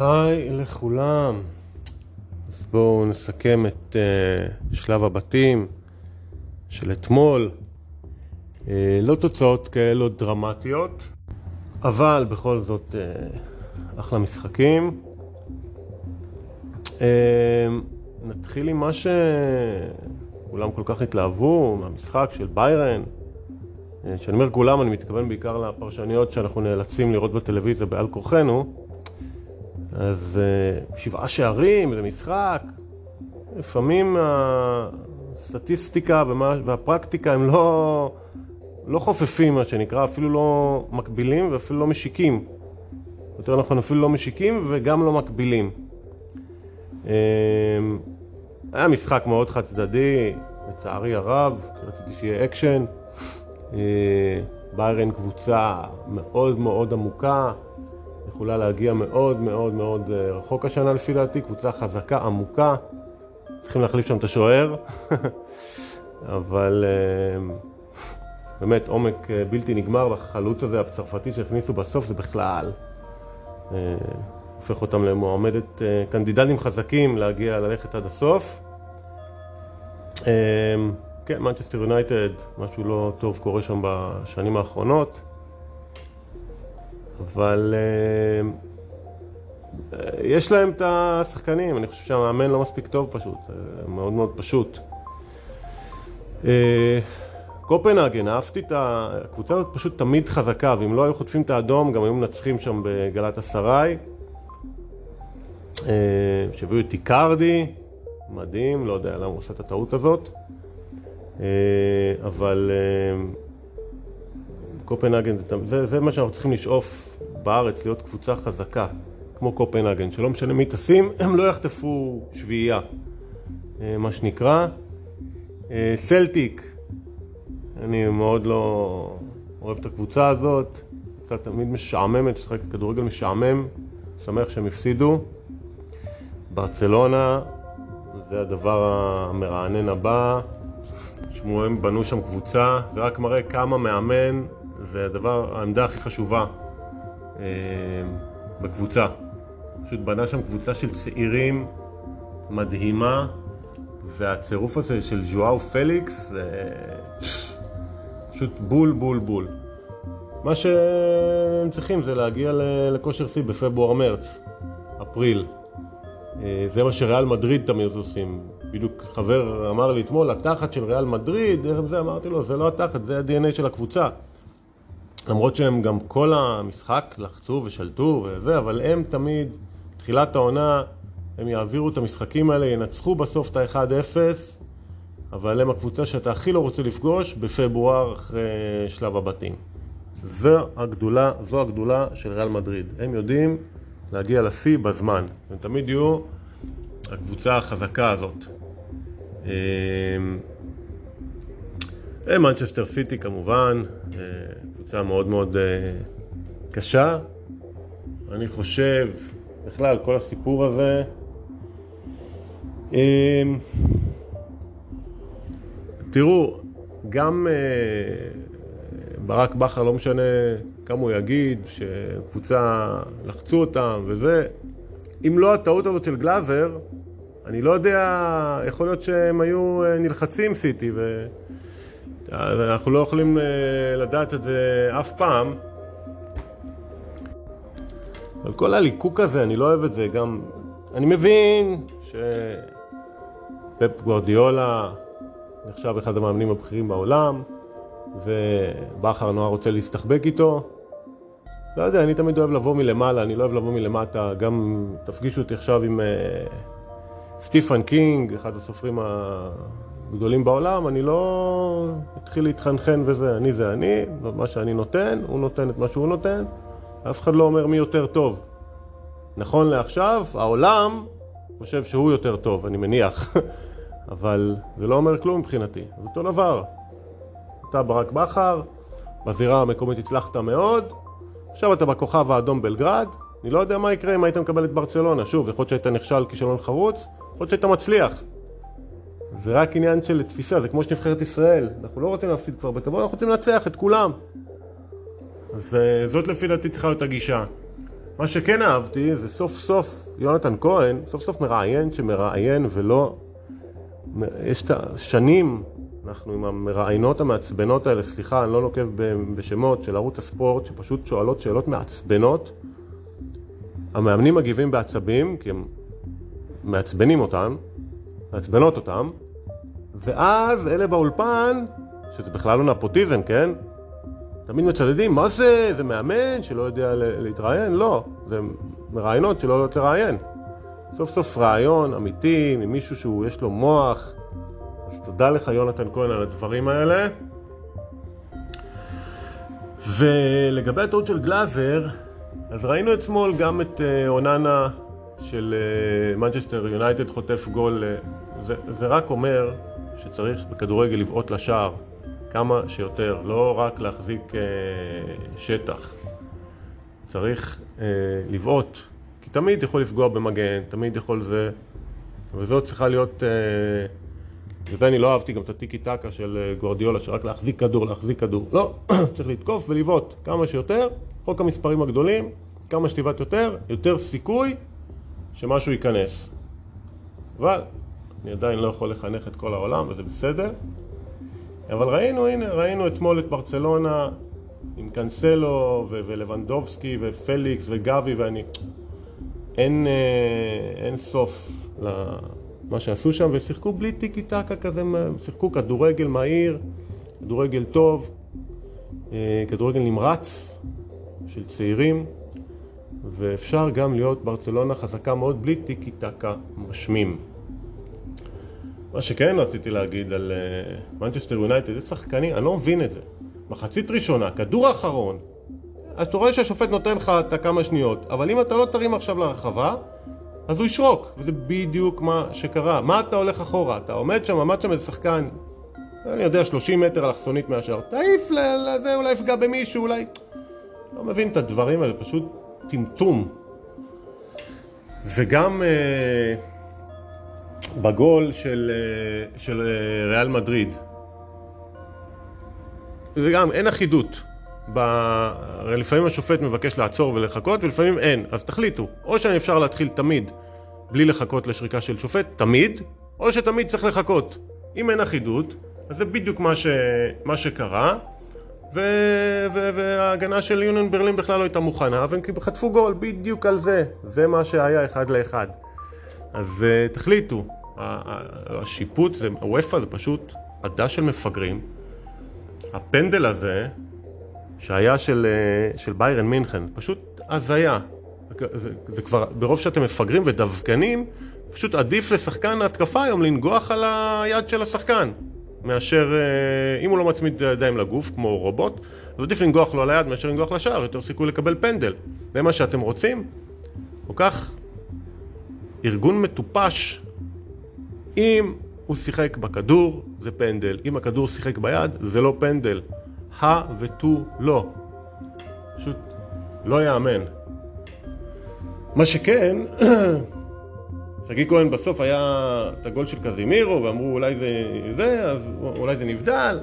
היי לכולם. אז בואו נסכם את uh, שלב הבתים של אתמול. Uh, לא תוצאות כאלו דרמטיות, אבל בכל זאת uh, אחלה משחקים. Uh, נתחיל עם מה שכולם כל כך התלהבו, מהמשחק של ביירן. כשאני אומר כולם, אני מתכוון בעיקר לפרשניות שאנחנו נאלצים לראות בטלוויזיה בעל כורחנו. אז uh, שבעה שערים זה משחק, לפעמים הסטטיסטיקה והפרקטיקה הם לא, לא חופפים, מה שנקרא, אפילו לא מקבילים ואפילו לא משיקים. יותר נכון, אפילו לא משיקים וגם לא מקבילים. Uh, היה משחק מאוד חד צדדי, לצערי הרב, רציתי שיהיה אקשן. Uh, ביירן קבוצה מאוד מאוד עמוקה. יכולה להגיע מאוד מאוד מאוד אה, רחוק השנה לפי דעתי, קבוצה חזקה, עמוקה, צריכים להחליף שם את השוער, אבל אה, באמת עומק אה, בלתי נגמר, והחלוץ הזה הצרפתי שהכניסו בסוף זה בכלל הופך אותם למועמדת, קנדידטים חזקים להגיע, ללכת עד הסוף. כן, מנצ'סטר יונייטד, משהו לא טוב קורה שם בשנים האחרונות. אבל uh, יש להם את השחקנים, אני חושב שהמאמן לא מספיק טוב פשוט, מאוד מאוד פשוט. קופנהגן, אהבתי את הקבוצה הזאת פשוט תמיד חזקה, ואם לא היו חוטפים את האדום, גם היו מנצחים שם בגלת אסריי. שהביאו את איקרדי, מדהים, לא יודע למה הוא עושה את הטעות הזאת. אבל... קופנהגן זה, זה, זה מה שאנחנו צריכים לשאוף בארץ, להיות קבוצה חזקה, כמו קופנהגן, שלא משנה מי תשים, הם לא יחטפו שביעייה, אה, מה שנקרא. אה, סלטיק, אני מאוד לא אוהב את הקבוצה הזאת, קצת תמיד משעממת, משחק כדורגל משעמם, שמח שהם הפסידו. ברצלונה, זה הדבר המרענן הבא. הם בנו שם קבוצה, זה רק מראה כמה מאמן זה הדבר, העמדה הכי חשובה אה, בקבוצה. פשוט בנה שם קבוצה של צעירים מדהימה, והצירוף הזה של ז'ואאו פליקס זה פשוט בול בול בול. מה שהם צריכים זה להגיע לכושר שיא בפברואר-מרץ, אפריל. אה, זה מה שריאל מדריד תמיד עושים. בדיוק חבר אמר לי אתמול, התחת של ריאל מדריד, ערב זה אמרתי לו, זה לא התחת, זה ה-DNA של הקבוצה. למרות שהם גם כל המשחק לחצו ושלטו וזה, אבל הם תמיד, תחילת העונה, הם יעבירו את המשחקים האלה, ינצחו בסוף את ה-1-0, אבל הם הקבוצה שאתה הכי לא רוצה לפגוש בפברואר אחרי שלב הבתים. זו הגדולה, זו הגדולה של ריאל מדריד. הם יודעים להגיע לשיא בזמן. הם תמיד יהיו הקבוצה החזקה הזאת. מנצ'סטר סיטי כמובן, קבוצה מאוד מאוד uh, קשה. אני חושב, בכלל, כל הסיפור הזה, תראו, גם ברק בכר, לא משנה כמה הוא יגיד, שקבוצה לחצו אותם וזה, אם לא הטעות הזאת של גלאזר, אני לא יודע, יכול להיות שהם היו נלחצים סיטי ו... אנחנו לא יכולים אה, לדעת את זה אף פעם. אבל כל הליקוק הזה, אני לא אוהב את זה. גם, אני מבין שפפ גוורדיולה נחשב אחד המאמנים הבכירים בעולם, ובכר נורא רוצה להסתחבק איתו. לא יודע, אני תמיד אוהב לבוא מלמעלה, אני לא אוהב לבוא מלמטה. גם תפגישו אותי עכשיו עם uh, סטיפן קינג, אחד הסופרים גדולים בעולם, אני לא אתחיל להתחנחן וזה, אני זה אני, מה שאני נותן, הוא נותן את מה שהוא נותן, אף אחד לא אומר מי יותר טוב. נכון לעכשיו, העולם חושב שהוא יותר טוב, אני מניח, אבל זה לא אומר כלום מבחינתי, זה אותו דבר. אתה ברק בכר, בזירה המקומית הצלחת מאוד, עכשיו אתה בכוכב האדום בלגרד, אני לא יודע מה יקרה אם היית מקבל את ברצלונה, שוב, יכול להיות שהיית נכשל כישלון חרוץ, יכול להיות שהיית מצליח. זה רק עניין של תפיסה, זה כמו שנבחרת ישראל. אנחנו לא רוצים להפסיד כבר בכבוד, אנחנו רוצים לנצח את כולם. אז uh, זאת לפי דעתי צריכה להיות הגישה. מה שכן אהבתי זה סוף סוף יונתן כהן, סוף סוף מראיין שמראיין ולא... יש את השנים, אנחנו עם המראיינות המעצבנות האלה, סליחה, אני לא נוקב בשמות, של ערוץ הספורט, שפשוט שואלות שאלות מעצבנות. המאמנים מגיבים בעצבים, כי הם מעצבנים אותם, מעצבנות אותם, ואז אלה באולפן, שזה בכלל לא נפוטיזם, כן? תמיד מצדדים, מה זה? זה מאמן שלא יודע להתראיין? לא, זה מראיינות שלא יודעות לראיין. סוף סוף רעיון אמיתי ממישהו שהוא, יש לו מוח. אז תודה לך יונתן כהן על הדברים האלה. ולגבי הטעות של גלאזר, אז ראינו אתמול גם את אה, אוננה של מנצ'סטר uh, יונייטד חוטף גול. Uh, זה, זה רק אומר שצריך בכדורגל לבעוט לשער כמה שיותר, לא רק להחזיק uh, שטח. צריך uh, לבעוט, כי תמיד יכול לפגוע במגן, תמיד יכול זה, וזאת צריכה להיות... Uh, וזה אני לא אהבתי גם את הטיקי טקה של גורדיולה, שרק להחזיק כדור, להחזיק כדור. לא, צריך לתקוף ולבעוט כמה שיותר, חוק המספרים הגדולים, כמה שתבעט יותר, יותר סיכוי שמשהו ייכנס. אבל אני עדיין לא יכול לחנך את כל העולם, וזה בסדר. אבל ראינו, הנה, ראינו אתמול את ברצלונה עם קנסלו ו- ולבנדובסקי ופליקס וגבי ואני... אין, אה, אין סוף למה שעשו שם, ושיחקו בלי טיקי טקה כזה, שיחקו כדורגל מהיר, כדורגל טוב, אה, כדורגל נמרץ של צעירים. ואפשר גם להיות ברצלונה חזקה מאוד בלי טיקי טקה משמים. מה שכן רציתי להגיד על מנצ'סטר uh, יונייטד, זה שחקנים, אני לא מבין את זה. מחצית ראשונה, כדור אחרון, אתה רואה שהשופט נותן לך את הכמה שניות, אבל אם אתה לא תרים עכשיו לרחבה, אז הוא ישרוק, וזה בדיוק מה שקרה. מה אתה הולך אחורה? אתה עומד שם, עמד שם איזה שחקן, אני יודע, 30 מטר אלכסונית מהשאר, תעיף לזה, אולי יפגע במישהו, אולי... לא מבין את הדברים האלה, פשוט טמטום. וגם אה, בגול של, אה, של אה, ריאל מדריד. וגם אין אחידות. ב... הרי לפעמים השופט מבקש לעצור ולחכות ולפעמים אין, אז תחליטו, או שאני אפשר להתחיל תמיד בלי לחכות לשריקה של שופט, תמיד, או שתמיד צריך לחכות. אם אין אחידות, אז זה בדיוק מה, ש... מה שקרה, וההגנה של יוניון ברלין בכלל לא הייתה מוכנה, והם חטפו גול בדיוק על זה. זה מה שהיה אחד לאחד. אז uh, תחליטו, השיפוט, הוופא זה פשוט עדה של מפגרים. הפנדל הזה, שהיה של, uh, של ביירן מינכן, פשוט הזיה. זה, זה כבר, ברוב שאתם מפגרים ודווקנים, פשוט עדיף לשחקן ההתקפה היום לנגוח על היד של השחקן. מאשר, אה, אם הוא לא מצמיד ידיים לגוף, כמו רובוט, אז עדיף לנגוח לו על היד מאשר לנגוח לשער, יותר סיכוי לקבל פנדל. זה מה שאתם רוצים? כל כך ארגון מטופש, אם הוא שיחק בכדור, זה פנדל. אם הכדור שיחק ביד, זה לא פנדל. הא ותו לא. פשוט לא יאמן. מה שכן, שגיא כהן בסוף היה את הגול של קזימירו, ואמרו אולי זה זה, אז אולי זה נבדל.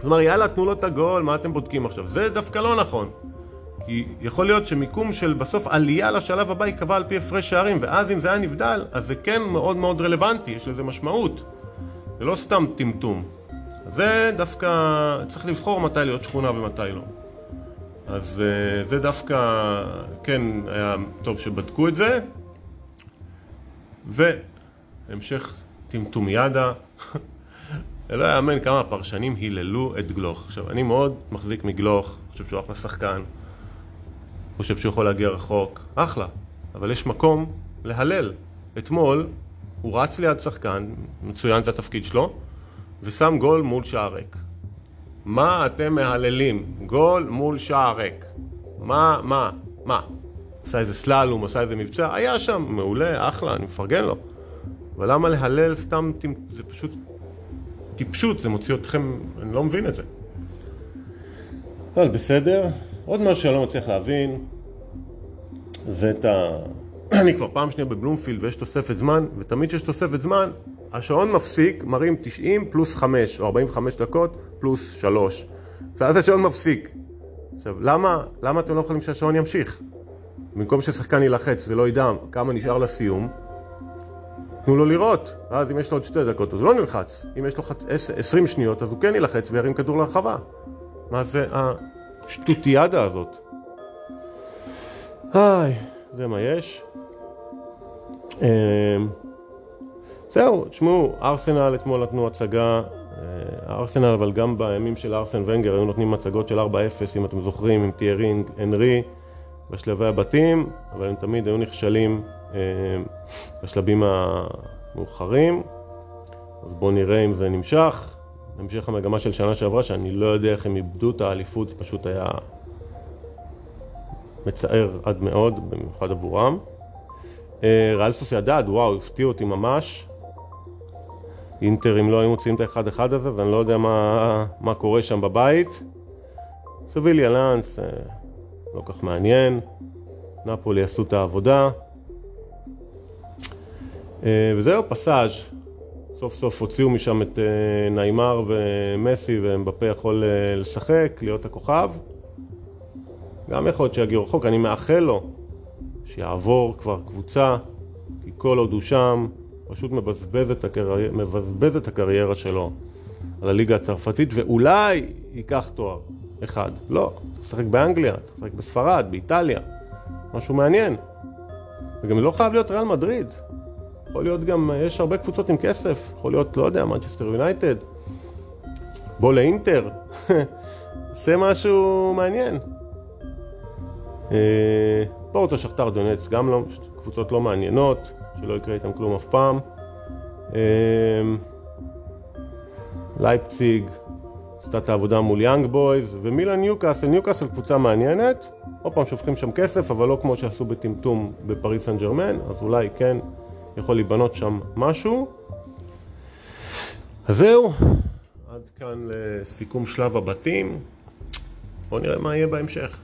כלומר, יאללה, תנו לו את הגול, מה אתם בודקים עכשיו? זה דווקא לא נכון. כי יכול להיות שמיקום של בסוף עלייה לשלב הבא ייקבע על פי הפרש שערים, ואז אם זה היה נבדל, אז זה כן מאוד מאוד רלוונטי, יש לזה משמעות. זה לא סתם טמטום. זה דווקא, צריך לבחור מתי להיות שכונה ומתי לא. אז אה, זה דווקא, כן, היה טוב שבדקו את זה. והמשך טמטומיאדה. לא יאמן כמה הפרשנים היללו את גלוך. עכשיו, אני מאוד מחזיק מגלוך, חושב שהוא אחלה שחקן, חושב שהוא יכול להגיע רחוק, אחלה, אבל יש מקום להלל. אתמול הוא רץ ליד שחקן, מצוין את התפקיד שלו, ושם גול מול שער ריק. מה אתם מהללים? גול מול שער ריק. מה, מה, מה? עשה איזה סללום, עשה איזה מבצע, היה שם, מעולה, אחלה, אני מפרגן לו. אבל למה להלל סתם, זה פשוט טיפשות, זה מוציא אתכם, אני לא מבין את זה. אבל בסדר, עוד משהו שאני לא מצליח להבין, זה את ה... אני כבר פעם שנייה בבלומפילד ויש תוספת זמן, ותמיד כשיש תוספת זמן, השעון מפסיק, מרים 90 פלוס 5, או 45 דקות פלוס 3, ואז השעון מפסיק. עכשיו, למה, למה אתם לא יכולים שהשעון ימשיך? במקום ששחקן יילחץ ולא ידע כמה נשאר לסיום, תנו לו לראות, ואז אם יש לו עוד שתי דקות אז הוא לא נלחץ, אם יש לו חצ... 20 שניות אז הוא כן יילחץ וירים כדור לרחבה. מה זה השטוטיאדה הזאת? היי, זה מה יש. אמ, זהו, תשמעו, ארסנל אתמול נתנו הצגה, אה, ארסנל אבל גם בימים של ארסן ונגר היו נותנים הצגות של 4-0 אם אתם זוכרים עם טיירי אנרי בשלבי הבתים, אבל הם תמיד היו נכשלים אה, בשלבים המאוחרים, אז בואו נראה אם זה נמשך. המשך המגמה של שנה שעברה, שאני לא יודע איך הם איבדו את האליפות, זה פשוט היה מצער עד מאוד, במיוחד עבורם. אה, ריאל סוסיידד, וואו, הפתיעו אותי ממש. אינטר, אם לא היו מוציאים את האחד-אחד הזה, אז אני לא יודע מה, מה קורה שם בבית. סביליה לאנס, אה, לא כך מעניין. נפולי עשו את העבודה. אה, וזהו, פסאז'. סוף סוף הוציאו משם את ניימר ומסי ואמבפה יכול לשחק, להיות הכוכב. גם יכול להיות שיגיעו רחוק, אני מאחל לו שיעבור כבר קבוצה, כי כל עוד הוא שם, פשוט מבזבז את, הקרי... מבזבז את הקריירה שלו על הליגה הצרפתית, ואולי ייקח תואר אחד. לא, צריך לשחק באנגליה, צריך לשחק בספרד, באיטליה, משהו מעניין. וגם לא חייב להיות ריאל מדריד. יכול להיות גם, יש הרבה קבוצות עם כסף, יכול להיות, לא יודע, מנצ'סטר יונייטד. בוא לאינטר, עושה משהו מעניין. אה, פורטו, שכתר, דונייצק, גם לא, קבוצות לא מעניינות, שלא יקרה איתם כלום אף פעם. אה, לייפציג, עשתה את העבודה מול יאנג בויז, ומילן ניוקאסל, ניוקאסל קבוצה מעניינת, עוד פעם שופכים שם כסף, אבל לא כמו שעשו בטמטום בפריס סן ג'רמן, אז אולי כן יכול להיבנות שם משהו. אז זהו, עד כאן לסיכום שלב הבתים. בואו נראה מה יהיה בהמשך.